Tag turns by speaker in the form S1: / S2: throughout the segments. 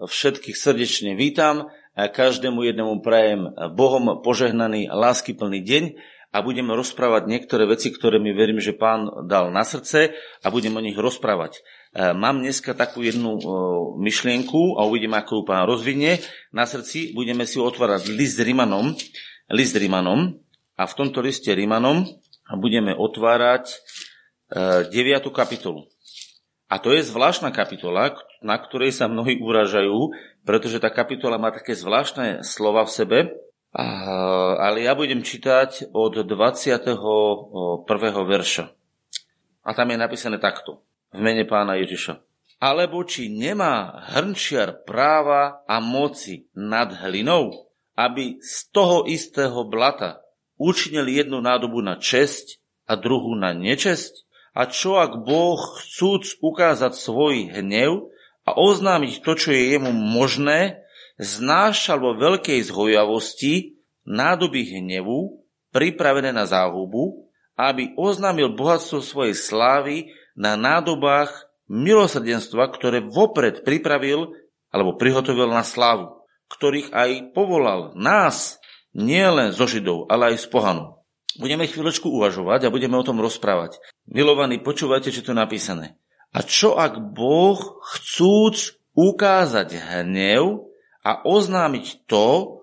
S1: všetkých srdečne vítam. Každému jednému prajem Bohom požehnaný, láskyplný deň a budeme rozprávať niektoré veci, ktoré mi verím, že pán dal na srdce a budem o nich rozprávať. Mám dneska takú jednu myšlienku a uvidíme, ako ju pán rozvinie. Na srdci budeme si otvárať list Rimanom, list Rimanom a v tomto liste Rimanom budeme otvárať 9. kapitolu. A to je zvláštna kapitola, na ktorej sa mnohí uražajú, pretože tá kapitola má také zvláštne slova v sebe, ale ja budem čítať od 21. verša. A tam je napísané takto, v mene pána Ježiša. Alebo či nemá hrnčiar práva a moci nad hlinou, aby z toho istého blata učinil jednu nádobu na česť a druhú na nečesť? A čo ak Boh chcúc ukázať svoj hnev a oznámiť to, čo je jemu možné, znášal vo veľkej zhojavosti nádoby hnevu, pripravené na záhubu, aby oznámil bohatstvo svojej slávy na nádobách milosrdenstva, ktoré vopred pripravil alebo prihotovil na slávu, ktorých aj povolal nás, nielen zo Židov, ale aj z pohanov. Budeme chvíľočku uvažovať a budeme o tom rozprávať. Milovaní, počúvajte, čo tu napísané. A čo ak Boh chcúc ukázať hnev a oznámiť to,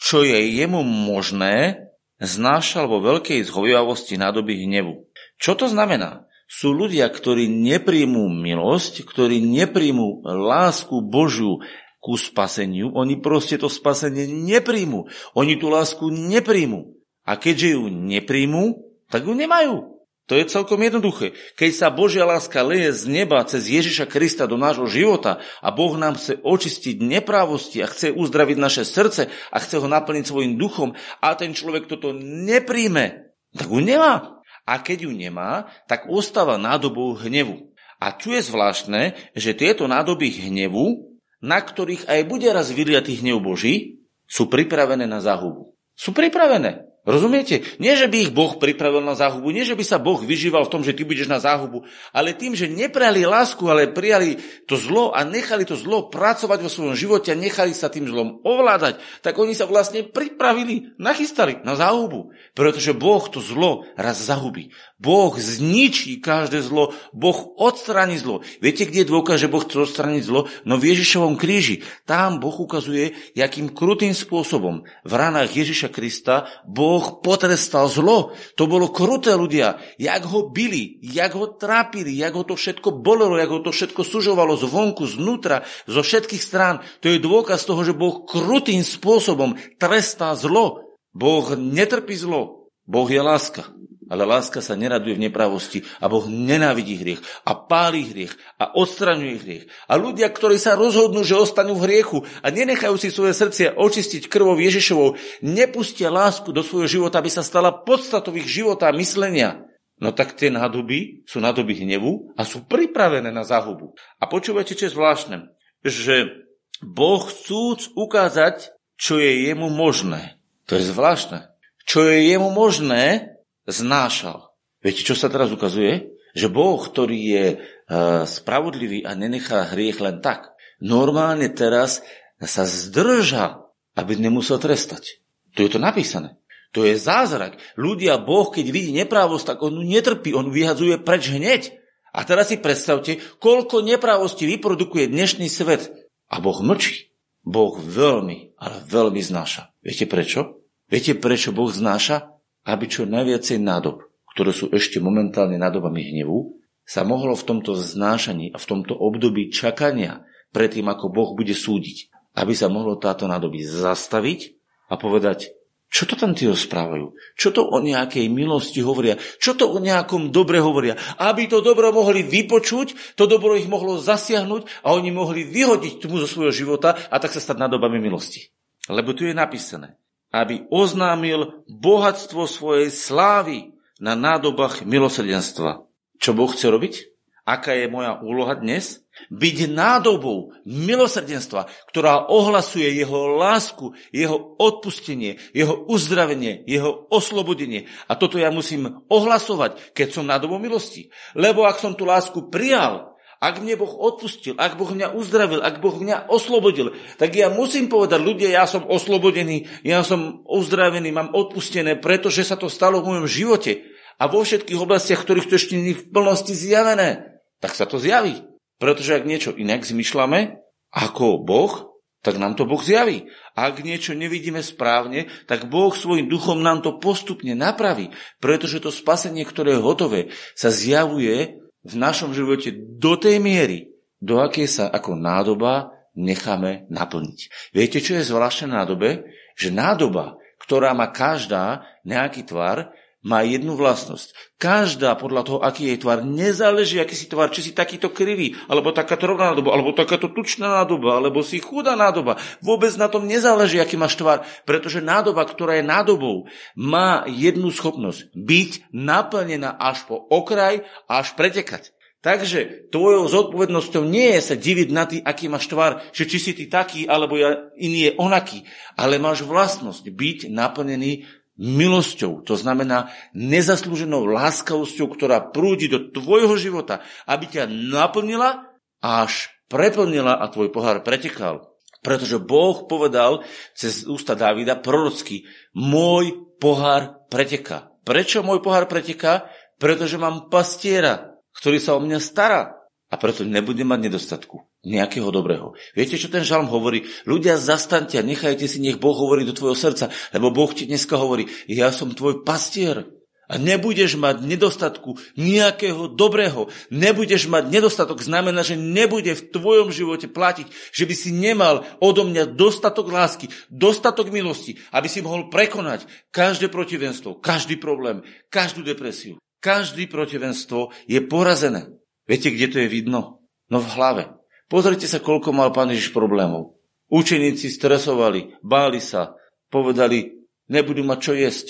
S1: čo je jemu možné, znášal vo veľkej zhovivavosti nádoby hnevu. Čo to znamená? Sú ľudia, ktorí nepríjmú milosť, ktorí nepríjmú lásku Božiu ku spaseniu, oni proste to spasenie nepríjmú. Oni tú lásku nepríjmú. A keďže ju nepríjmú, tak ju nemajú. To je celkom jednoduché. Keď sa Božia láska leje z neba cez Ježiša Krista do nášho života a Boh nám chce očistiť neprávosti a chce uzdraviť naše srdce a chce ho naplniť svojim duchom a ten človek toto nepríjme, tak ju nemá. A keď ju nemá, tak ostáva nádobou hnevu. A tu je zvláštne, že tieto nádoby hnevu, na ktorých aj bude raz vyliatý hnev Boží, sú pripravené na záhubu. Sú pripravené. Rozumiete? Nie, že by ich Boh pripravil na záhubu, nie, že by sa Boh vyžíval v tom, že ty budeš na záhubu, ale tým, že neprali lásku, ale prijali to zlo a nechali to zlo pracovať vo svojom živote a nechali sa tým zlom ovládať, tak oni sa vlastne pripravili, nachystali na záhubu. Pretože Boh to zlo raz zahubí. Boh zničí každé zlo, Boh odstráni zlo. Viete, kde je dôkaz, že Boh chce odstrániť zlo? No v Ježišovom kríži. Tam Boh ukazuje, jakým krutým spôsobom v ranách Ježiša Krista Boh potrestal zlo. To bolo kruté ľudia. Jak ho bili, jak ho trápili, jak ho to všetko bolelo, jak ho to všetko sužovalo zvonku, znútra, zo všetkých strán. To je dôkaz toho, že Boh krutým spôsobom trestá zlo. Boh netrpí zlo. Boh je láska. Ale láska sa neraduje v nepravosti a Boh nenávidí hriech a páli hriech a odstraňuje hriech. A ľudia, ktorí sa rozhodnú, že ostanú v hriechu a nenechajú si svoje srdcia očistiť krvou Ježišovou, nepustia lásku do svojho života, aby sa stala podstatou ich života a myslenia. No tak tie nádoby sú nádoby hnevu a sú pripravené na záhubu. A počúvajte, čo je zvláštne, že Boh chcúc ukázať, čo je jemu možné. To je zvláštne. Čo je jemu možné, znášal. Viete, čo sa teraz ukazuje? Že Boh, ktorý je uh, spravodlivý a nenechá hriech len tak, normálne teraz sa zdržal, aby nemusel trestať. Tu je to napísané. To je zázrak. Ľudia, Boh, keď vidí neprávosť, tak on netrpí, on vyhadzuje preč hneď. A teraz si predstavte, koľko neprávostí vyprodukuje dnešný svet. A Boh mlčí. Boh veľmi, ale veľmi znáša. Viete prečo? Viete, prečo Boh znáša? aby čo najviacej nádob, ktoré sú ešte momentálne nádobami hnevu, sa mohlo v tomto znášaní a v tomto období čakania predtým, ako Boh bude súdiť, aby sa mohlo táto nádoby zastaviť a povedať, čo to tam tí rozprávajú? Čo to o nejakej milosti hovoria? Čo to o nejakom dobre hovoria? Aby to dobro mohli vypočuť, to dobro ich mohlo zasiahnuť a oni mohli vyhodiť tmu zo svojho života a tak sa stať nádobami milosti. Lebo tu je napísané, aby oznámil bohatstvo svojej slávy na nádobách milosrdenstva. Čo Boh chce robiť? Aká je moja úloha dnes? Byť nádobou milosrdenstva, ktorá ohlasuje jeho lásku, jeho odpustenie, jeho uzdravenie, jeho oslobodenie. A toto ja musím ohlasovať, keď som nádobou milosti. Lebo ak som tú lásku prijal ak mne Boh odpustil, ak Boh mňa uzdravil, ak Boh mňa oslobodil, tak ja musím povedať, ľudia, ja som oslobodený, ja som uzdravený, mám odpustené, pretože sa to stalo v mojom živote. A vo všetkých oblastiach, ktorých to ešte nie v plnosti zjavené, tak sa to zjaví. Pretože ak niečo inak zmyšľame, ako Boh, tak nám to Boh zjaví. Ak niečo nevidíme správne, tak Boh svojim duchom nám to postupne napraví, pretože to spasenie, ktoré je hotové, sa zjavuje v našom živote do tej miery, do akej sa ako nádoba necháme naplniť. Viete, čo je zvláštne nádobe? Že nádoba, ktorá má každá nejaký tvar, má jednu vlastnosť. Každá podľa toho, aký je tvar, nezáleží, aký si tvar, či si takýto krivý, alebo takáto rovná nádoba, alebo takáto tučná nádoba, alebo si chudá nádoba. Vôbec na tom nezáleží, aký máš tvar, pretože nádoba, ktorá je nádobou, má jednu schopnosť byť naplnená až po okraj, až pretekať. Takže tvojou zodpovednosťou nie je sa diviť na ty, aký máš tvar, že či si ty taký, alebo ja, iný je onaký, ale máš vlastnosť byť naplnený milosťou, to znamená nezaslúženou láskavosťou, ktorá prúdi do tvojho života, aby ťa naplnila až preplnila a tvoj pohár pretekal. Pretože Boh povedal cez ústa Davida prorocky, môj pohár preteká. Prečo môj pohár preteká? Pretože mám pastiera, ktorý sa o mňa stará a preto nebudem mať nedostatku nejakého dobrého. Viete, čo ten žalm hovorí? Ľudia, zastaňte a nechajte si, nech Boh hovorí do tvojho srdca, lebo Boh ti dneska hovorí, ja som tvoj pastier a nebudeš mať nedostatku nejakého dobrého. Nebudeš mať nedostatok, znamená, že nebude v tvojom živote platiť, že by si nemal odo mňa dostatok lásky, dostatok milosti, aby si mohol prekonať každé protivenstvo, každý problém, každú depresiu. Každý protivenstvo je porazené. Viete, kde to je vidno? No v hlave. Pozrite sa, koľko mal pán Ježiš problémov. Učeníci stresovali, báli sa, povedali, nebudú mať čo jesť.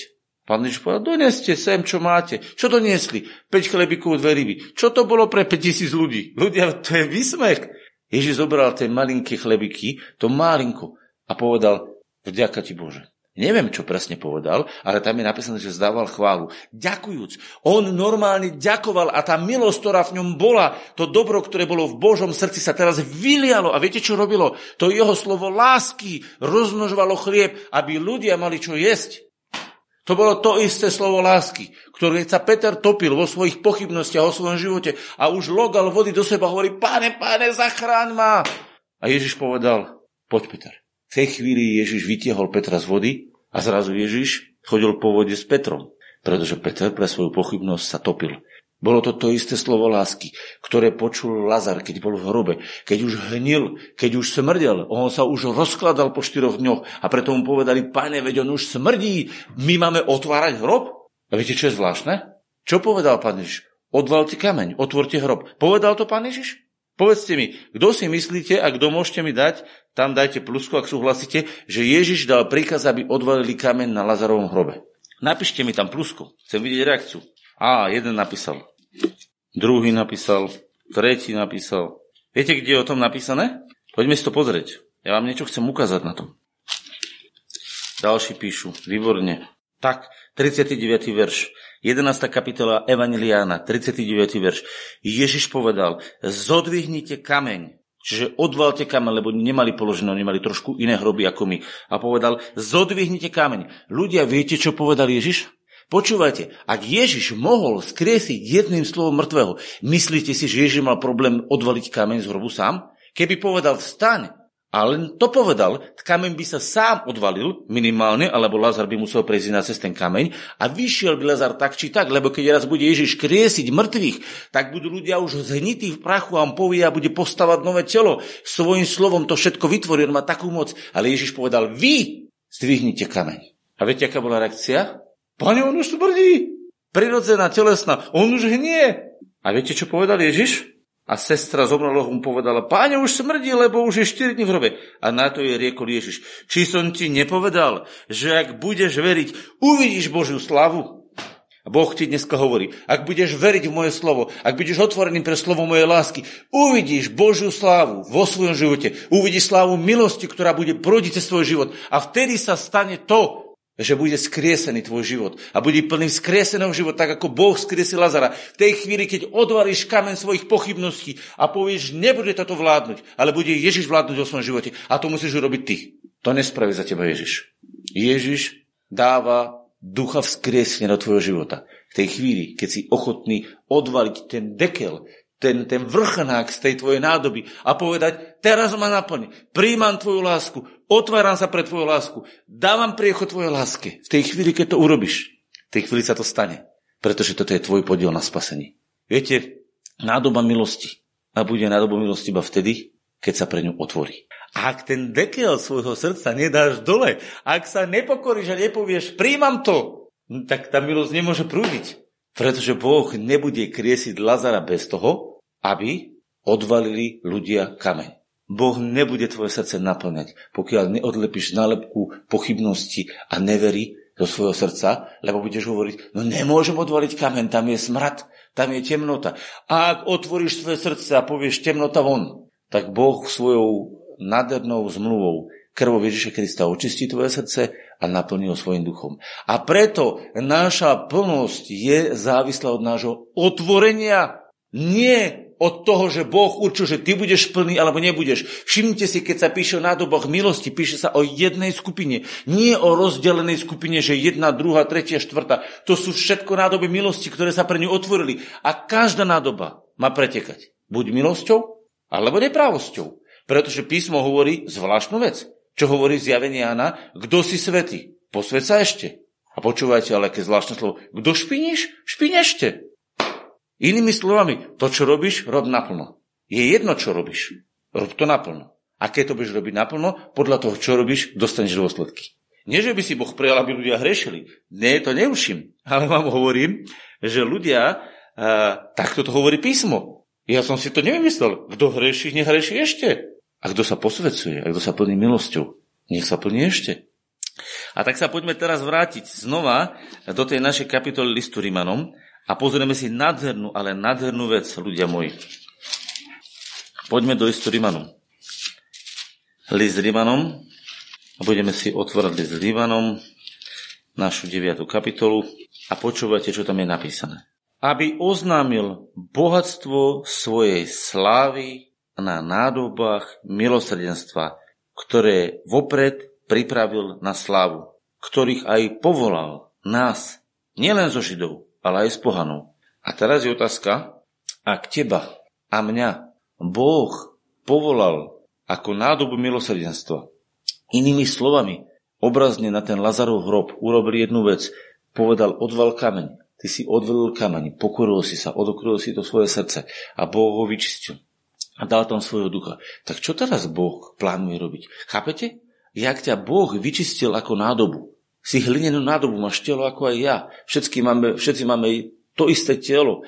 S1: Pán Ježiš povedal, doneste sem, čo máte. Čo doniesli? 5 chlebíkov, dve ryby. Čo to bolo pre 5000 ľudí? Ľudia, to je vysmech. Ježiš zobral tie malinké chlebiky, to malinko a povedal, vďaka ti Bože. Neviem, čo presne povedal, ale tam je napísané, že zdával chválu. Ďakujúc. On normálne ďakoval a tá milosť, ktorá v ňom bola, to dobro, ktoré bolo v Božom srdci, sa teraz vylialo. A viete, čo robilo? To jeho slovo lásky rozmnožovalo chlieb, aby ľudia mali čo jesť. To bolo to isté slovo lásky, ktoré sa Peter topil vo svojich pochybnostiach o svojom živote a už logal vody do seba hovorí, páne, páne, zachráň ma. A Ježiš povedal, poď Peter. V tej chvíli Ježiš vytiehol Petra z vody a zrazu Ježiš chodil po vode s Petrom, pretože Peter pre svoju pochybnosť sa topil. Bolo to to isté slovo lásky, ktoré počul Lazar, keď bol v hrobe, keď už hnil, keď už smrdel. On sa už rozkladal po štyroch dňoch a preto mu povedali, pane, veď on už smrdí, my máme otvárať hrob? A viete, čo je zvláštne? Čo povedal pán Ježiš? Odvalte kameň, otvorte hrob. Povedal to pán Ježiš? Povedzte mi, kto si myslíte a kto môžete mi dať, tam dajte plusku, ak súhlasíte, že Ježiš dal príkaz, aby odvalili kameň na Lazarovom hrobe. Napíšte mi tam plusku, chcem vidieť reakciu. Á, jeden napísal, druhý napísal, tretí napísal. Viete, kde je o tom napísané? Poďme si to pozrieť. Ja vám niečo chcem ukázať na tom. Ďalší píšu, výborne. Tak, 39. verš. 11. kapitola Evangeliána, 39. verš. Ježiš povedal, zodvihnite kameň, čiže odvalte kameň, lebo nemali položené, nemali trošku iné hroby ako my. A povedal, zodvihnite kameň. Ľudia, viete, čo povedal Ježiš? Počúvajte, ak Ježiš mohol skriesiť jedným slovom mŕtvého, myslíte si, že Ježiš mal problém odvaliť kameň z hrobu sám? Keby povedal vstaň, a len to povedal, kameň by sa sám odvalil, minimálne, alebo Lazar by musel prejsť na cez ten kameň a vyšiel by Lazar tak či tak, lebo keď raz bude Ježiš kriesiť mŕtvych, tak budú ľudia už zhnití v prachu a on povie a bude postavať nové telo. Svojím slovom to všetko vytvorí, on má takú moc. Ale Ježiš povedal, vy zdvihnite kameň. A viete, aká bola reakcia? Pane, on už smrdí. Prirodzená, telesná. On už hnie. A viete, čo povedal Ježiš? A sestra zomrelo mu povedala, páne, už smrdí, lebo už je 4 dní v hrobe. A na to je riekol Ježiš, či som ti nepovedal, že ak budeš veriť, uvidíš Božiu slavu. A Boh ti dneska hovorí, ak budeš veriť v moje slovo, ak budeš otvorený pre slovo mojej lásky, uvidíš Božiu slávu vo svojom živote, uvidíš slávu milosti, ktorá bude prodiť cez svoj život. A vtedy sa stane to, že bude skriesený tvoj život a bude plný skrieseného života, tak ako Boh skriesil Lazara. V tej chvíli, keď odvalíš kamen svojich pochybností a povieš, nebude toto vládnuť, ale bude Ježiš vládnuť o svojom živote. A to musíš urobiť ty. To nespraví za teba Ježiš. Ježiš dáva ducha vzkriesenia do tvojho života. V tej chvíli, keď si ochotný odvaliť ten dekel, ten, ten vrchnák z tej tvojej nádoby a povedať, teraz ma naplň, príjmam tvoju lásku, otváram sa pre tvoju lásku, dávam priechod tvojej láske. V tej chvíli, keď to urobíš, v tej chvíli sa to stane. Pretože toto je tvoj podiel na spasení. Viete, nádoba milosti a bude nádoba milosti iba vtedy, keď sa pre ňu otvorí. A ak ten dekel svojho srdca nedáš dole, ak sa nepokoríš a nepovieš, príjmam to, tak tá milosť nemôže prúdiť. Pretože Boh nebude kriesiť Lazara bez toho, aby odvalili ľudia kameň. Boh nebude tvoje srdce naplňať, pokiaľ neodlepíš nálepku pochybnosti a neverí do svojho srdca, lebo budeš hovoriť, no nemôžem odvaliť kameň, tam je smrad, tam je temnota. A ak otvoríš svoje srdce a povieš temnota von, tak Boh svojou nádhernou zmluvou krvou Ježiša Krista očistí tvoje srdce a naplní ho svojim duchom. A preto naša plnosť je závislá od nášho otvorenia, nie od toho, že Boh určil, že ty budeš plný alebo nebudeš. Všimnite si, keď sa píše o nádoboch milosti, píše sa o jednej skupine. Nie o rozdelenej skupine, že jedna, druhá, tretia, štvrtá. To sú všetko nádoby milosti, ktoré sa pre ňu otvorili. A každá nádoba má pretekať. Buď milosťou, alebo neprávosťou. Pretože písmo hovorí zvláštnu vec. Čo hovorí zjavenie Jana? Kto si svetý? Posved sa ešte. A počúvajte, ale aké zvláštne slovo. Kto špiníš? Špiň ešte. Inými slovami, to, čo robíš, rob naplno. Je jedno, čo robíš. Rob to naplno. A keď to budeš robiť naplno, podľa toho, čo robíš, dostaneš dôsledky. Nie, že by si Boh prijal, aby ľudia hrešili. Nie, to neuším. Ale vám hovorím, že ľudia, uh, takto to hovorí písmo. Ja som si to nevymyslel. Kto hreší, nehreší ešte. A kto sa posvedcuje, a kto sa plní milosťou, nech sa plní ešte. A tak sa poďme teraz vrátiť znova do tej našej kapitoly listu Rímanom a pozrieme si nádhernú, ale nádhernú vec, ľudia moji. Poďme do listu Rímanom. List Rímanom a budeme si otvárať list Rímanom, našu 9. kapitolu a počúvajte, čo tam je napísané. Aby oznámil bohatstvo svojej slávy na nádobách milosrdenstva, ktoré vopred pripravil na slávu, ktorých aj povolal nás, nielen zo Židov, ale aj z pohanov. A teraz je otázka, ak teba a mňa Boh povolal ako nádobu milosrdenstva, inými slovami, obrazne na ten Lazarov hrob urobil jednu vec, povedal odval kameň, ty si odvelil kameň, pokoril si sa, odokryl si to svoje srdce a Boh ho vyčistil a dal tam svojho ducha. Tak čo teraz Boh plánuje robiť? Chápete? Jak ťa Boh vyčistil ako nádobu. Si hlinenú nádobu, máš telo ako aj ja. Všetci máme, všetci máme to isté telo.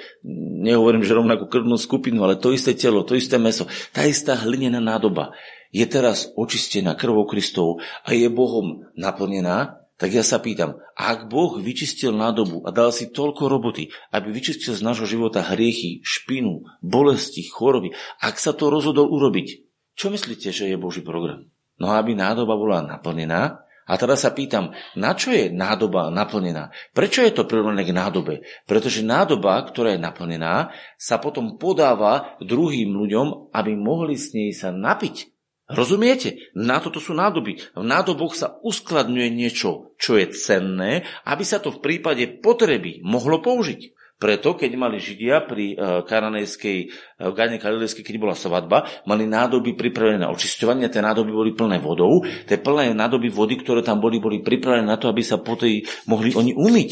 S1: Nehovorím, že rovnakú krvnú skupinu, ale to isté telo, to isté meso. Tá istá hlinená nádoba je teraz očistená krvou Kristovou a je Bohom naplnená tak ja sa pýtam, ak Boh vyčistil nádobu a dal si toľko roboty, aby vyčistil z nášho života hriechy, špinu, bolesti, choroby, ak sa to rozhodol urobiť, čo myslíte, že je Boží program? No aby nádoba bola naplnená, a teraz sa pýtam, na čo je nádoba naplnená? Prečo je to prirovnané k nádobe? Pretože nádoba, ktorá je naplnená, sa potom podáva druhým ľuďom, aby mohli s nej sa napiť. Rozumiete? Na toto sú nádoby. V nádoboch sa uskladňuje niečo, čo je cenné, aby sa to v prípade potreby mohlo použiť. Preto, keď mali Židia pri uh, kananejskej, uh, Gane Galilejskej, keď bola svadba, mali nádoby pripravené na očisťovanie, tie nádoby boli plné vodou, tie plné nádoby vody, ktoré tam boli, boli pripravené na to, aby sa po tej mohli oni umyť,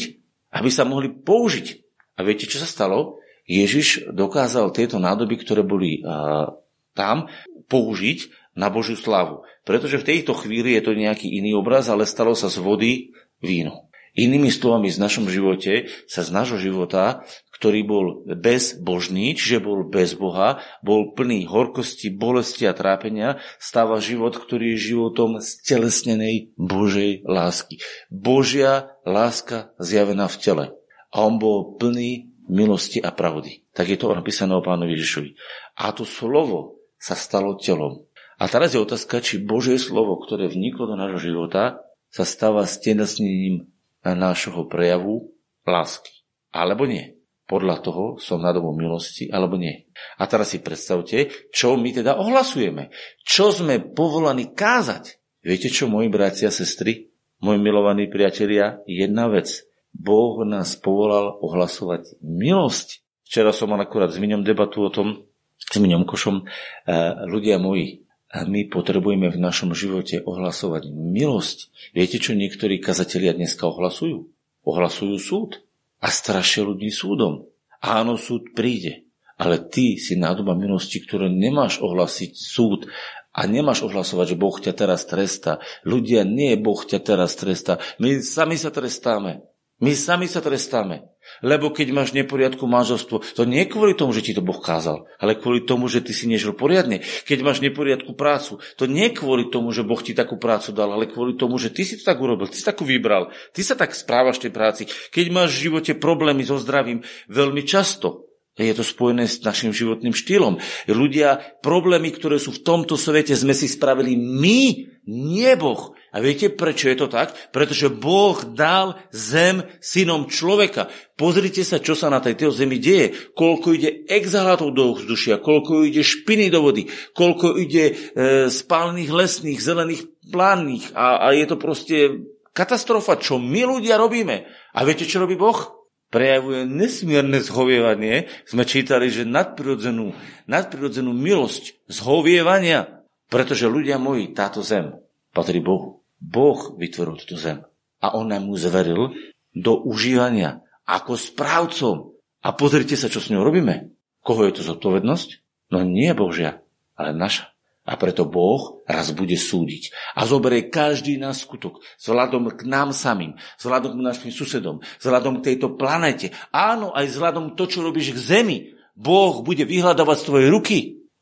S1: aby sa mohli použiť. A viete, čo sa stalo? Ježiš dokázal tieto nádoby, ktoré boli uh, tam, použiť na Božiu slavu. Pretože v tejto chvíli je to nejaký iný obraz, ale stalo sa z vody víno. Inými slovami, v našom živote sa z nášho života, ktorý bol bezbožný, čiže bol bez Boha, bol plný horkosti, bolesti a trápenia, stáva život, ktorý je životom stelesnenej Božej lásky. Božia láska zjavená v tele. A on bol plný milosti a pravdy. Tak je to napísané o pánovi Ježišovi. A to slovo sa stalo telom a teraz je otázka, či Božie slovo, ktoré vniklo do nášho života, sa stáva stelesnením nášho prejavu lásky. Alebo nie. Podľa toho som na dobu milosti, alebo nie. A teraz si predstavte, čo my teda ohlasujeme. Čo sme povolaní kázať. Viete čo, moji bratia a sestry, moji milovaní priatelia, jedna vec. Boh nás povolal ohlasovať milosť. Včera som mal akurát s Miňom debatu o tom, s Miňom Košom, ľudia moji, my potrebujeme v našom živote ohlasovať milosť. Viete, čo niektorí kazatelia dneska ohlasujú? Ohlasujú súd a strašia ľudí súdom. Áno, súd príde, ale ty si nádoba milosti, ktoré nemáš ohlasiť súd a nemáš ohlasovať, že Boh ťa teraz trestá. Ľudia, nie Boh ťa teraz trestá. My sami sa trestáme. My sami sa trestáme. Lebo keď máš neporiadku manželstvo, to nie kvôli tomu, že ti to Boh kázal, ale kvôli tomu, že ty si nežil poriadne. Keď máš neporiadku prácu, to nie kvôli tomu, že Boh ti takú prácu dal, ale kvôli tomu, že ty si to tak urobil, ty si takú vybral, ty sa tak správaš tej práci. Keď máš v živote problémy so zdravím, veľmi často je to spojené s našim životným štýlom. Ľudia, problémy, ktoré sú v tomto svete, sme si spravili my, nie Boh. A viete, prečo je to tak? Pretože Boh dal zem synom človeka. Pozrite sa, čo sa na tejto zemi deje. Koľko ide exhalátov do vzdušia, koľko ide špiny do vody, koľko ide e, spálnych lesných, zelených plánnych. A, a je to proste katastrofa, čo my ľudia robíme. A viete, čo robí Boh? prejavuje nesmierne zhovievanie. Sme čítali, že nadprirodzenú, nadprirodzenú milosť zhovievania, pretože ľudia moji, táto zem patrí Bohu. Boh vytvoril túto zem a on nám mu zveril do užívania ako správcom. A pozrite sa, čo s ňou robíme. Koho je to zodpovednosť? No nie Božia, ale naša. A preto Boh raz bude súdiť a zoberie každý náš skutok vzhľadom k nám samým, vzhľadom k našim susedom, vzhľadom k tejto planete. Áno, aj vzhľadom to, čo robíš k zemi. Boh bude vyhľadávať z tvojej ruky,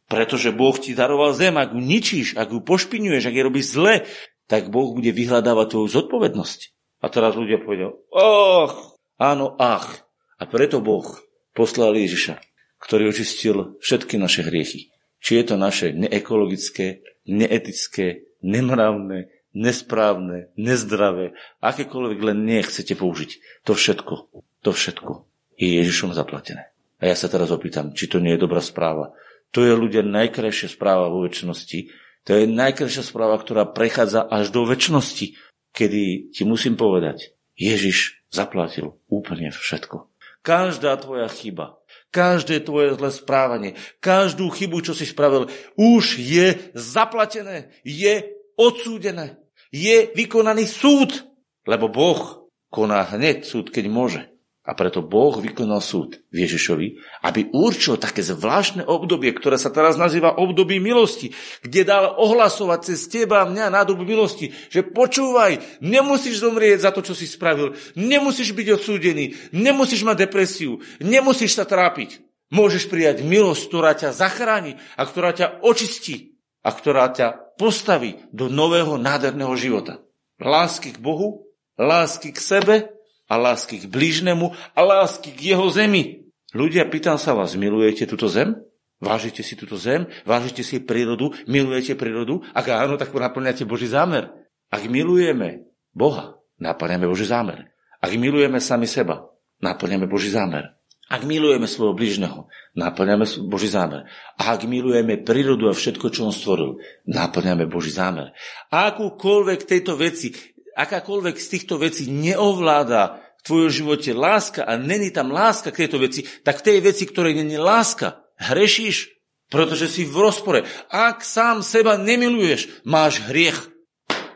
S1: pretože Boh ti daroval zem. Ak ju ničíš, ak ju pošpinuješ, ak je robíš zle, tak Boh bude vyhľadávať tvoju zodpovednosť. A teraz ľudia povedia, och, áno, ach. A preto Boh poslal Ježiša, ktorý očistil všetky naše hriechy či je to naše neekologické, neetické, nemravné, nesprávne, nezdravé, akékoľvek len nechcete použiť. To všetko, to všetko je Ježišom zaplatené. A ja sa teraz opýtam, či to nie je dobrá správa. To je ľudia najkrajšia správa vo väčšnosti. To je najkrajšia správa, ktorá prechádza až do väčšnosti, kedy ti musím povedať, Ježiš zaplatil úplne všetko. Každá tvoja chyba, Každé tvoje zlé správanie, každú chybu, čo si spravil, už je zaplatené, je odsúdené, je vykonaný súd, lebo Boh koná hneď súd, keď môže. A preto Boh vykonal súd Ježišovi, aby určil také zvláštne obdobie, ktoré sa teraz nazýva obdobie milosti, kde dal ohlasovať cez teba a mňa na dobu milosti, že počúvaj, nemusíš zomrieť za to, čo si spravil, nemusíš byť odsúdený, nemusíš mať depresiu, nemusíš sa trápiť. Môžeš prijať milosť, ktorá ťa zachráni a ktorá ťa očistí a ktorá ťa postaví do nového nádherného života. Lásky k Bohu, lásky k sebe a lásky k blížnemu a lásky k jeho zemi. Ľudia, pýtam sa vás, milujete túto zem? Vážite si túto zem? Vážite si prírodu? Milujete prírodu? Ak áno, tak naplňate Boží zámer. Ak milujeme Boha, naplňame Boží zámer. Ak milujeme sami seba, naplňame Boží zámer. Ak milujeme svojho bližného, naplňame Boží zámer. A ak milujeme prírodu a všetko, čo on stvoril, naplňame Boží zámer. A akúkoľvek tejto veci akákoľvek z týchto vecí neovláda v tvojom živote láska a není tam láska k tejto veci, tak v tej veci, ktorej není láska, hrešíš, pretože si v rozpore. Ak sám seba nemiluješ, máš hriech.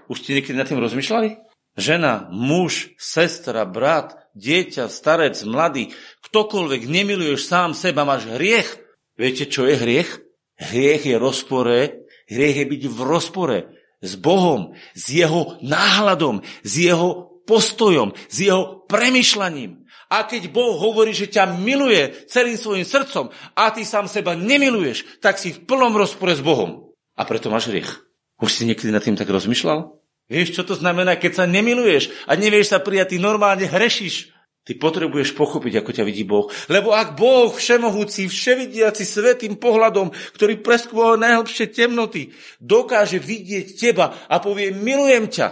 S1: Už ste niekedy nad tým rozmýšľali? Žena, muž, sestra, brat, dieťa, starec, mladý, ktokoľvek nemiluješ sám seba, máš hriech. Viete, čo je hriech? Hriech je rozpore, hriech je byť v rozpore s Bohom, s jeho náhľadom, s jeho postojom, s jeho premyšľaním. A keď Boh hovorí, že ťa miluje celým svojim srdcom a ty sám seba nemiluješ, tak si v plnom rozpore s Bohom. A preto máš hriech. Už si niekedy nad tým tak rozmýšľal? Vieš, čo to znamená, keď sa nemiluješ a nevieš sa prijať, ty normálne hrešiš. Ty potrebuješ pochopiť, ako ťa vidí Boh. Lebo ak Boh, všemohúci, vševidiaci, svetým pohľadom, ktorý preskúva najhlbšie temnoty, dokáže vidieť teba a povie, milujem ťa.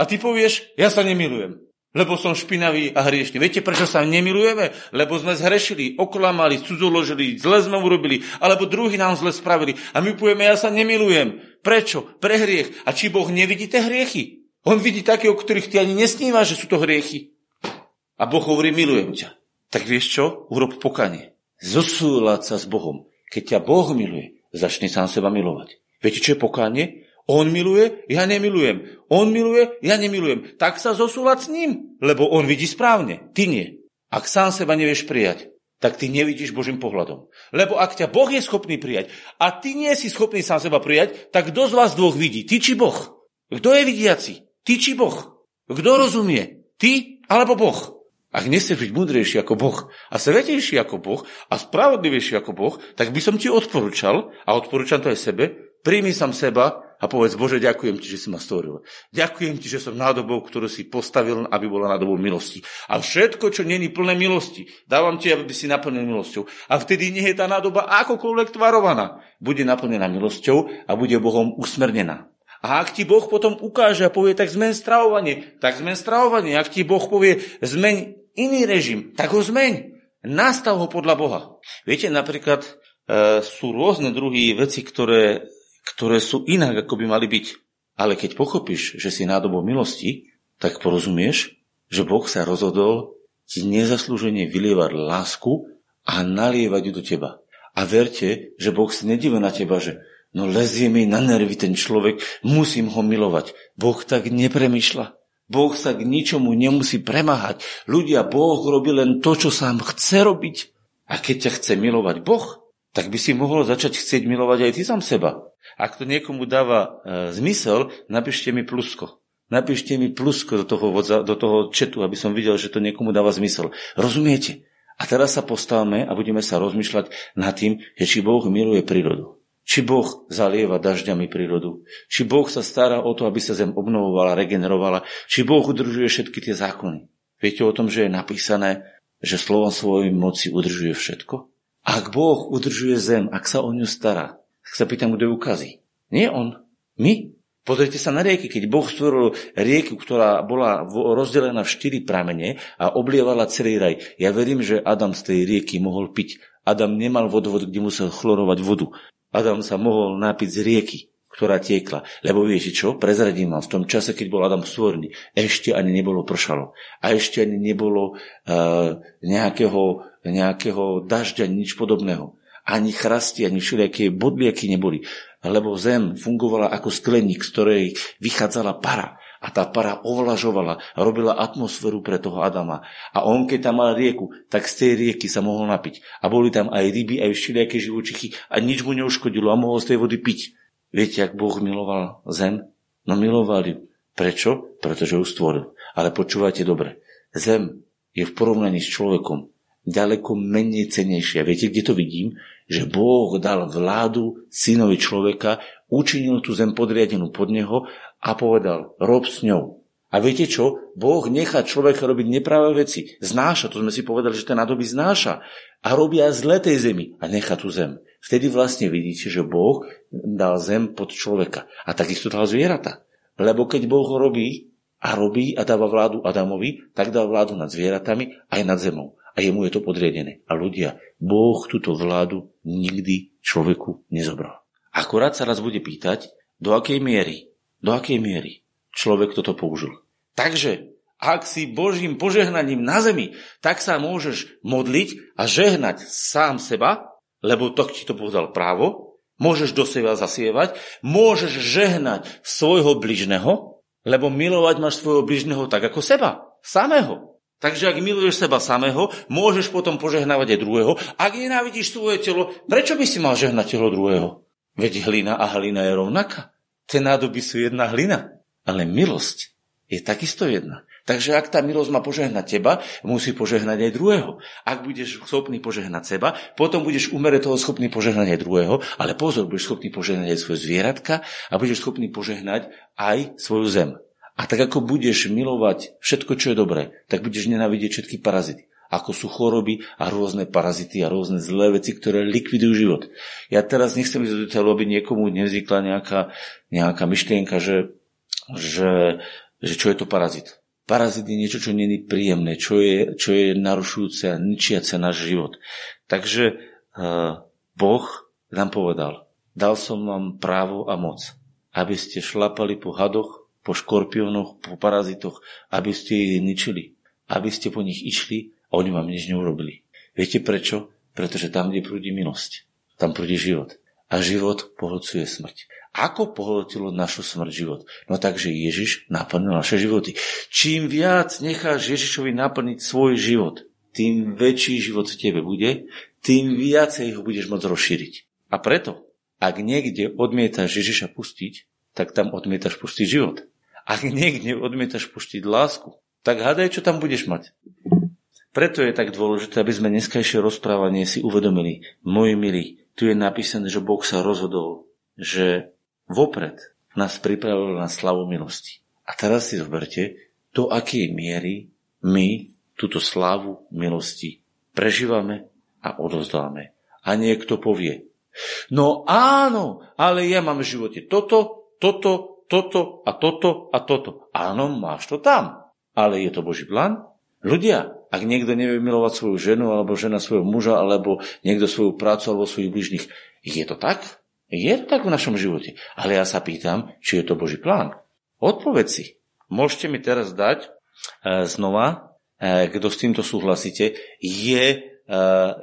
S1: A ty povieš, ja sa nemilujem, lebo som špinavý a hriešný. Viete, prečo sa nemilujeme? Lebo sme zhrešili, oklamali, cudzoložili, zle sme urobili, alebo druhý nám zle spravili. A my povieme, ja sa nemilujem. Prečo? Pre hriech. A či Boh nevidí tie hriechy? On vidí také, o ktorých ty ani nesnívaš, že sú to hriechy. A Boh hovorí, milujem ťa. Tak vieš čo? Urob pokanie. Zosúľať sa s Bohom. Keď ťa Boh miluje, začni sám seba milovať. Viete, čo je pokánie? On miluje, ja nemilujem. On miluje, ja nemilujem. Tak sa zosúľať s ním, lebo on vidí správne, ty nie. Ak sám seba nevieš prijať, tak ty nevidíš Božím pohľadom. Lebo ak ťa Boh je schopný prijať a ty nie si schopný sám seba prijať, tak kto z vás dvoch vidí? Ty či Boh? Kto je vidiaci? Ty či Boh? Kto rozumie? Ty alebo Boh? Ak nechceš byť múdrejší ako Boh a svetejší ako Boh a spravodlivejší ako Boh, tak by som ti odporúčal, a odporúčam to aj sebe, príjmi sam seba a povedz, Bože, ďakujem ti, že si ma stvoril. Ďakujem ti, že som nádobou, ktorú si postavil, aby bola nádobou milosti. A všetko, čo není plné milosti, dávam ti, aby si naplnil milosťou. A vtedy nie je tá nádoba akokoľvek tvarovaná. Bude naplnená milosťou a bude Bohom usmernená. A ak ti Boh potom ukáže a povie, tak zmen stravovanie, tak zmen stravovanie. Ak ti Boh povie, zmeň iný režim, tak ho zmeň. Nastav ho podľa Boha. Viete, napríklad e, sú rôzne druhy veci, ktoré ktoré sú inak, ako by mali byť. Ale keď pochopíš, že si nádobou milosti, tak porozumieš, že Boh sa rozhodol ti nezaslúžene vylievať lásku a nalievať ju do teba. A verte, že Boh sa nedíva na teba, že no lezie mi na nervy ten človek, musím ho milovať. Boh tak nepremýšľa. Boh sa k ničomu nemusí premáhať. Ľudia, Boh robí len to, čo sám chce robiť. A keď ťa chce milovať Boh, tak by si mohol začať chcieť milovať aj ty sám seba. Ak to niekomu dáva e, zmysel, napíšte mi plusko. Napíšte mi plusko do toho, do toho četu, aby som videl, že to niekomu dáva zmysel. Rozumiete? A teraz sa postavme a budeme sa rozmýšľať nad tým, že či Boh miluje prírodu. Či Boh zalieva dažďami prírodu. Či Boh sa stará o to, aby sa zem obnovovala, regenerovala. Či Boh udržuje všetky tie zákony. Viete o tom, že je napísané, že slovom svojej moci udržuje všetko? Ak Boh udržuje zem, ak sa o ňu stará, tak sa pýtam, kto ju ukazí. Nie on. My. Pozrite sa na rieky. Keď Boh stvoril rieku, ktorá bola rozdelená v štyri pramene a oblievala celý raj, ja verím, že Adam z tej rieky mohol piť. Adam nemal vodovod, kde musel chlorovať vodu. Adam sa mohol napiť z rieky, ktorá tiekla. Lebo viete čo? Prezradím vám, v tom čase, keď bol Adam stvorený, ešte ani nebolo pršalo. A ešte ani nebolo uh, nejakého nejakého dažďa, nič podobného. Ani chrasti, ani všelijaké bodliaky neboli. Lebo zem fungovala ako skleník, z ktorej vychádzala para. A tá para ovlažovala, robila atmosféru pre toho Adama. A on, keď tam mal rieku, tak z tej rieky sa mohol napiť. A boli tam aj ryby, aj všelijaké živočichy a nič mu neuškodilo a mohol z tej vody piť. Viete, ak Boh miloval zem? No miloval ju. Prečo? Pretože ju stvoril. Ale počúvajte dobre. Zem je v porovnaní s človekom ďaleko menej cenejšia. Viete, kde to vidím? Že Boh dal vládu synovi človeka, učinil tú zem podriadenú pod neho a povedal, rob s ňou. A viete čo? Boh nechá človeka robiť nepravé veci. Znáša, to sme si povedali, že ten nádoby znáša. A robia zle tej zemi a nechá tú zem. Vtedy vlastne vidíte, že Boh dal zem pod človeka. A takisto dal zvieratá. Lebo keď Boh robí a robí a dáva vládu Adamovi, tak dá vládu nad zvieratami aj nad zemou a jemu je to podriedené. A ľudia, Boh túto vládu nikdy človeku nezobral. Akurát sa raz bude pýtať, do akej miery, do akej miery človek toto použil. Takže, ak si Božím požehnaním na zemi, tak sa môžeš modliť a žehnať sám seba, lebo to ti to povedal právo, môžeš do seba zasievať, môžeš žehnať svojho bližného, lebo milovať máš svojho bližného tak ako seba, samého. Takže ak miluješ seba samého, môžeš potom požehnávať aj druhého. Ak nenávidíš svoje telo, prečo by si mal žehnať telo druhého? Veď hlina a hlina je rovnaká. Tie nádoby sú jedna hlina. Ale milosť je takisto jedna. Takže ak tá milosť má požehnať teba, musí požehnať aj druhého. Ak budeš schopný požehnať seba, potom budeš umere toho schopný požehnať aj druhého, ale pozor, budeš schopný požehnať aj svoje zvieratka a budeš schopný požehnať aj svoju zem. A tak ako budeš milovať všetko, čo je dobré, tak budeš nenávidieť všetky parazity. Ako sú choroby a rôzne parazity a rôzne zlé veci, ktoré likvidujú život. Ja teraz nechcem ísť do toho, aby niekomu nevznikla nejaká, nejaká myšlienka, že, že že čo je to parazit. Parazit je niečo, čo není príjemné, čo je, čo je narušujúce a ničiace náš život. Takže uh, Boh nám povedal, dal som vám právo a moc, aby ste šlapali po hadoch, po škorpiónoch, po parazitoch, aby ste ich ničili, aby ste po nich išli a oni vám nič neurobili. Viete prečo? Pretože tam, kde prúdi milosť, tam prúdi život. A život pohlcuje smrť. Ako pohltilo našu smrť život? No takže Ježiš naplnil naše životy. Čím viac necháš Ježišovi naplniť svoj život, tým väčší život v tebe bude, tým viacej ho budeš môcť rozšíriť. A preto, ak niekde odmietaš Ježiša pustiť, tak tam odmietaš pustiť život. Ak niekde odmietaš pustiť lásku, tak hádaj, čo tam budeš mať. Preto je tak dôležité, aby sme dneskajšie rozprávanie si uvedomili. Moji milí, tu je napísané, že Boh sa rozhodol, že vopred nás pripravil na slavu milosti. A teraz si zoberte, do akej miery my túto slávu milosti prežívame a odozdáme. A niekto povie, no áno, ale ja mám v živote toto, toto, toto a toto a toto. Áno, máš to tam. Ale je to Boží plán? Ľudia, ak niekto nevie milovať svoju ženu, alebo žena svojho muža, alebo niekto svoju prácu, alebo svojich bližných, je to tak? Je to tak v našom živote. Ale ja sa pýtam, či je to Boží plán. Odpoveď si. Môžete mi teraz dať e, znova, e, kto s týmto súhlasíte, je, e,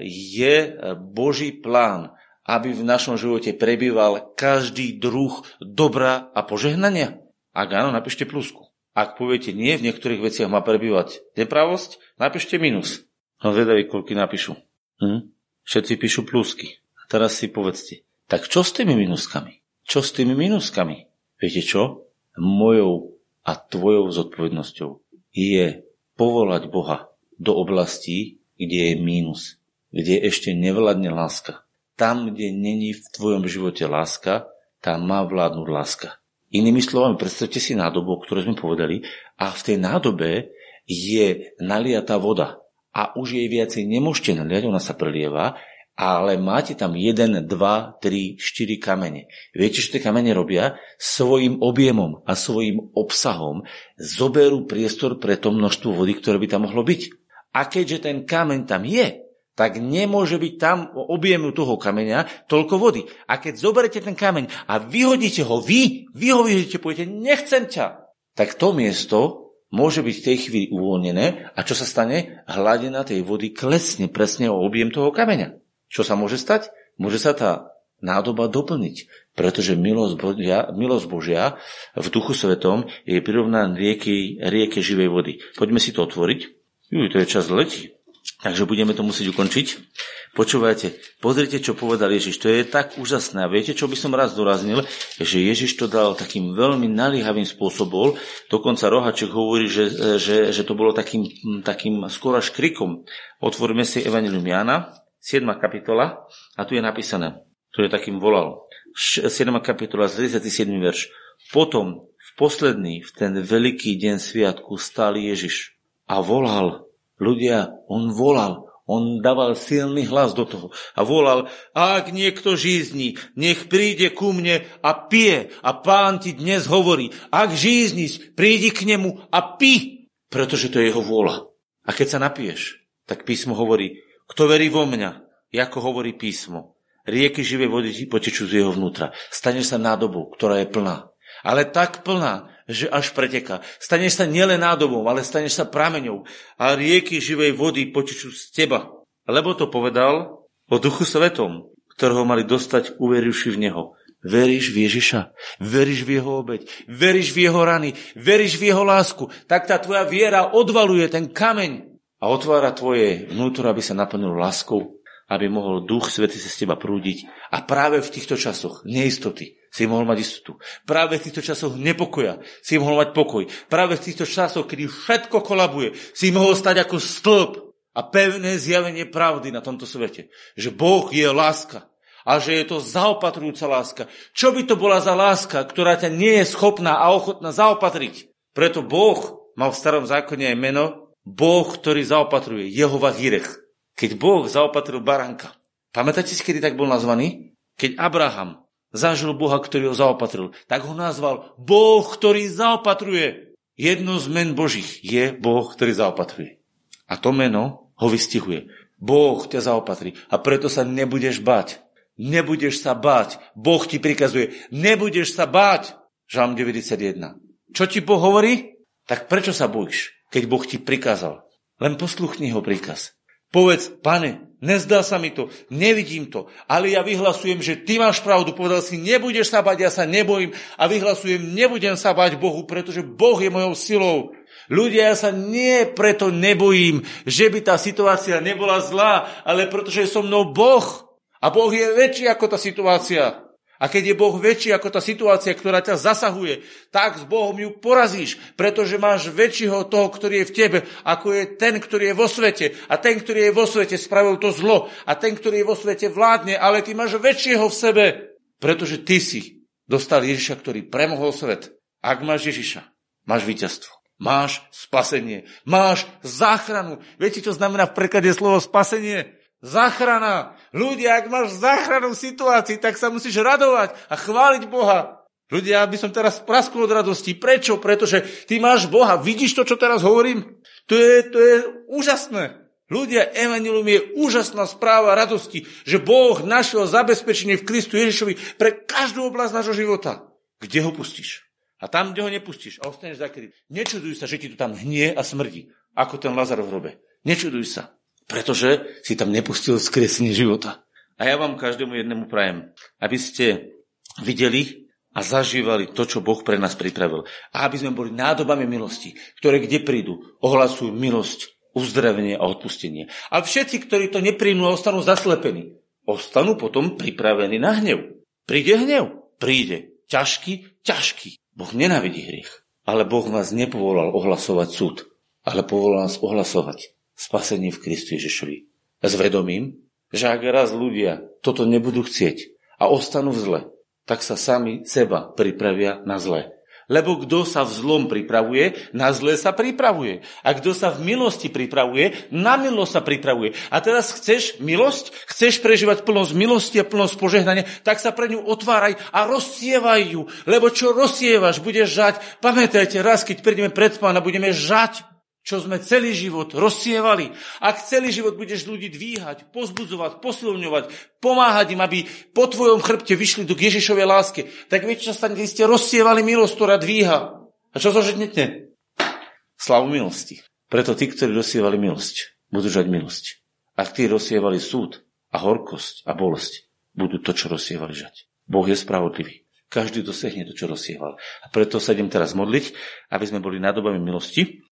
S1: je Boží plán, aby v našom živote prebýval každý druh dobra a požehnania? Ak áno, napíšte plusku. Ak poviete nie, v niektorých veciach má prebývať nepravosť, napíšte minus. No zvedaví, koľky napíšu. Hm? Všetci píšu plusky. A teraz si povedzte, tak čo s tými minuskami? Čo s tými minuskami? Viete čo? Mojou a tvojou zodpovednosťou je povolať Boha do oblastí, kde je mínus, kde ešte nevládne láska. Tam, kde není v tvojom živote láska, tam má vládnuť láska. Inými slovami, predstavte si nádobu, o ktorej sme povedali, a v tej nádobe je naliatá voda. A už jej viacej nemôžete naliať, ona sa prelieva, ale máte tam 1, 2, 3, 4 kamene. Viete, čo tie kamene robia? Svojim objemom a svojim obsahom zoberú priestor pre to množstvo vody, ktoré by tam mohlo byť. A keďže ten kameň tam je, tak nemôže byť tam objemu toho kameňa toľko vody. A keď zoberete ten kameň a vyhodíte ho, vy, vy ho vyhodíte, poviete, nechcem ťa, tak to miesto môže byť v tej chvíli uvoľnené a čo sa stane? Hladina tej vody klesne presne o objem toho kameňa. Čo sa môže stať? Môže sa tá nádoba doplniť, pretože milosť Božia, milosť Božia v Duchu Svetom je prirovnaná rieke, rieke živej vody. Poďme si to otvoriť. Juj, to je čas letí. Takže budeme to musieť ukončiť. Počúvajte, pozrite, čo povedal Ježiš. To je tak úžasné. A viete, čo by som raz doraznil? Že Ježiš to dal takým veľmi naliehavým spôsobom. Dokonca Rohaček hovorí, že, že, že to bolo takým, takým skôr až krikom. Otvoríme si Evangelium Jana, 7. kapitola a tu je napísané, tu je takým volal. 7. kapitola, 37. verš. Potom v posledný, v ten veľký deň sviatku stál Ježiš a volal. Ľudia, on volal, on dával silný hlas do toho a volal, ak niekto žízni, nech príde ku mne a pije. A pán ti dnes hovorí, ak žízniš, prídi k nemu a pi, pretože to je jeho vôľa. A keď sa napiješ, tak písmo hovorí, kto verí vo mňa, ako hovorí písmo, rieky živej vody potečú z jeho vnútra. Staneš sa nádobou, ktorá je plná. Ale tak plná, že až preteká. Staneš sa nielen nádobou, ale staneš sa prameňou. A rieky živej vody potečú z teba. Lebo to povedal o duchu svetom, ktorého mali dostať uverivši v neho. Veríš v Ježiša, veríš v jeho obeď, veríš v jeho rany, veríš v jeho lásku, tak tá tvoja viera odvaluje ten kameň a otvára tvoje vnútro, aby sa naplnil láskou, aby mohol Duch Svetý sa z teba prúdiť. A práve v týchto časoch neistoty si mohol mať istotu. Práve v týchto časoch nepokoja si mohol mať pokoj. Práve v týchto časoch, kedy všetko kolabuje, si mohol stať ako stĺp a pevné zjavenie pravdy na tomto svete. Že Boh je láska a že je to zaopatrujúca láska. Čo by to bola za láska, ktorá ťa nie je schopná a ochotná zaopatriť? Preto Boh mal v starom zákone aj meno Boh, ktorý zaopatruje, Jehova Hirech. Keď Boh zaopatril baranka. Pamätáte si, kedy tak bol nazvaný? Keď Abraham zažil Boha, ktorý ho zaopatril, tak ho nazval Boh, ktorý zaopatruje. Jedno z men Božích je Boh, ktorý zaopatruje. A to meno ho vystihuje. Boh ťa zaopatrí a preto sa nebudeš bať. Nebudeš sa báť. Boh ti prikazuje. Nebudeš sa báť. Žalm 91. Čo ti Boh hovorí? Tak prečo sa bojíš, keď Boh ti prikázal? Len posluchni ho príkaz. Povedz, pane, nezdá sa mi to, nevidím to, ale ja vyhlasujem, že ty máš pravdu. Povedal si, nebudeš sa bať, ja sa nebojím a vyhlasujem, nebudem sa bať Bohu, pretože Boh je mojou silou. Ľudia, ja sa nie preto nebojím, že by tá situácia nebola zlá, ale pretože je so mnou Boh. A Boh je väčší ako tá situácia. A keď je Boh väčší ako tá situácia, ktorá ťa zasahuje, tak s Bohom ju porazíš, pretože máš väčšieho toho, ktorý je v tebe, ako je ten, ktorý je vo svete. A ten, ktorý je vo svete, spravil to zlo. A ten, ktorý je vo svete, vládne, ale ty máš väčšieho v sebe, pretože ty si dostal Ježiša, ktorý premohol svet. Ak máš Ježiša, máš víťazstvo. Máš spasenie. Máš záchranu. Viete, čo znamená v preklade slovo spasenie? Záchrana. Ľudia, ak máš záchranu v situácii, tak sa musíš radovať a chváliť Boha. Ľudia, aby som teraz praskol od radosti. Prečo? Pretože ty máš Boha. Vidíš to, čo teraz hovorím? To je, to je úžasné. Ľudia, Evangelium je úžasná správa radosti, že Boh našiel zabezpečenie v Kristu Ježišovi pre každú oblasť nášho života. Kde ho pustíš? A tam, kde ho nepustíš a ostaneš zakrytý. Nečuduj sa, že ti to tam hnie a smrdí, ako ten Lazar v hrobe. Nečuduj sa. Pretože si tam nepustil skresenie života. A ja vám každému jednému prajem, aby ste videli a zažívali to, čo Boh pre nás pripravil. A aby sme boli nádobami milosti, ktoré kde prídu, ohlasujú milosť, uzdravenie a odpustenie. A všetci, ktorí to nepríjmú a ostanú zaslepení, ostanú potom pripravení na hnev. Príde hnev? Príde. Ťažký? Ťažký. Boh nenavidí hriech. Ale Boh vás nepovolal ohlasovať súd, ale povolal nás ohlasovať spasenie v Kristu Ježišovi. S že ak raz ľudia toto nebudú chcieť a ostanú v zle, tak sa sami seba pripravia na zle. Lebo kto sa v zlom pripravuje, na zle sa pripravuje. A kto sa v milosti pripravuje, na milosť sa pripravuje. A teraz chceš milosť, chceš prežívať plnosť milosti a plnosť požehnania, tak sa pre ňu otváraj a rozsievaj ju. Lebo čo rozsievaš, budeš žať. Pamätajte, raz, keď prídeme pred pána, budeme žať čo sme celý život rozsievali. Ak celý život budeš ľudí dvíhať, pozbudzovať, posilňovať, pomáhať im, aby po tvojom chrbte vyšli do Ježišovej láske, tak viete, čo stane, ste rozsievali milosť, ktorá dvíha. A čo zožetnete? Slavu milosti. Preto tí, ktorí rozsievali milosť, budú žať milosť. Ak tí rozsievali súd a horkosť a bolesť, budú to, čo rozsievali žať. Boh je spravodlivý. Každý dosiahne to, čo rozsieval. A preto sa idem teraz modliť, aby sme boli nadobami milosti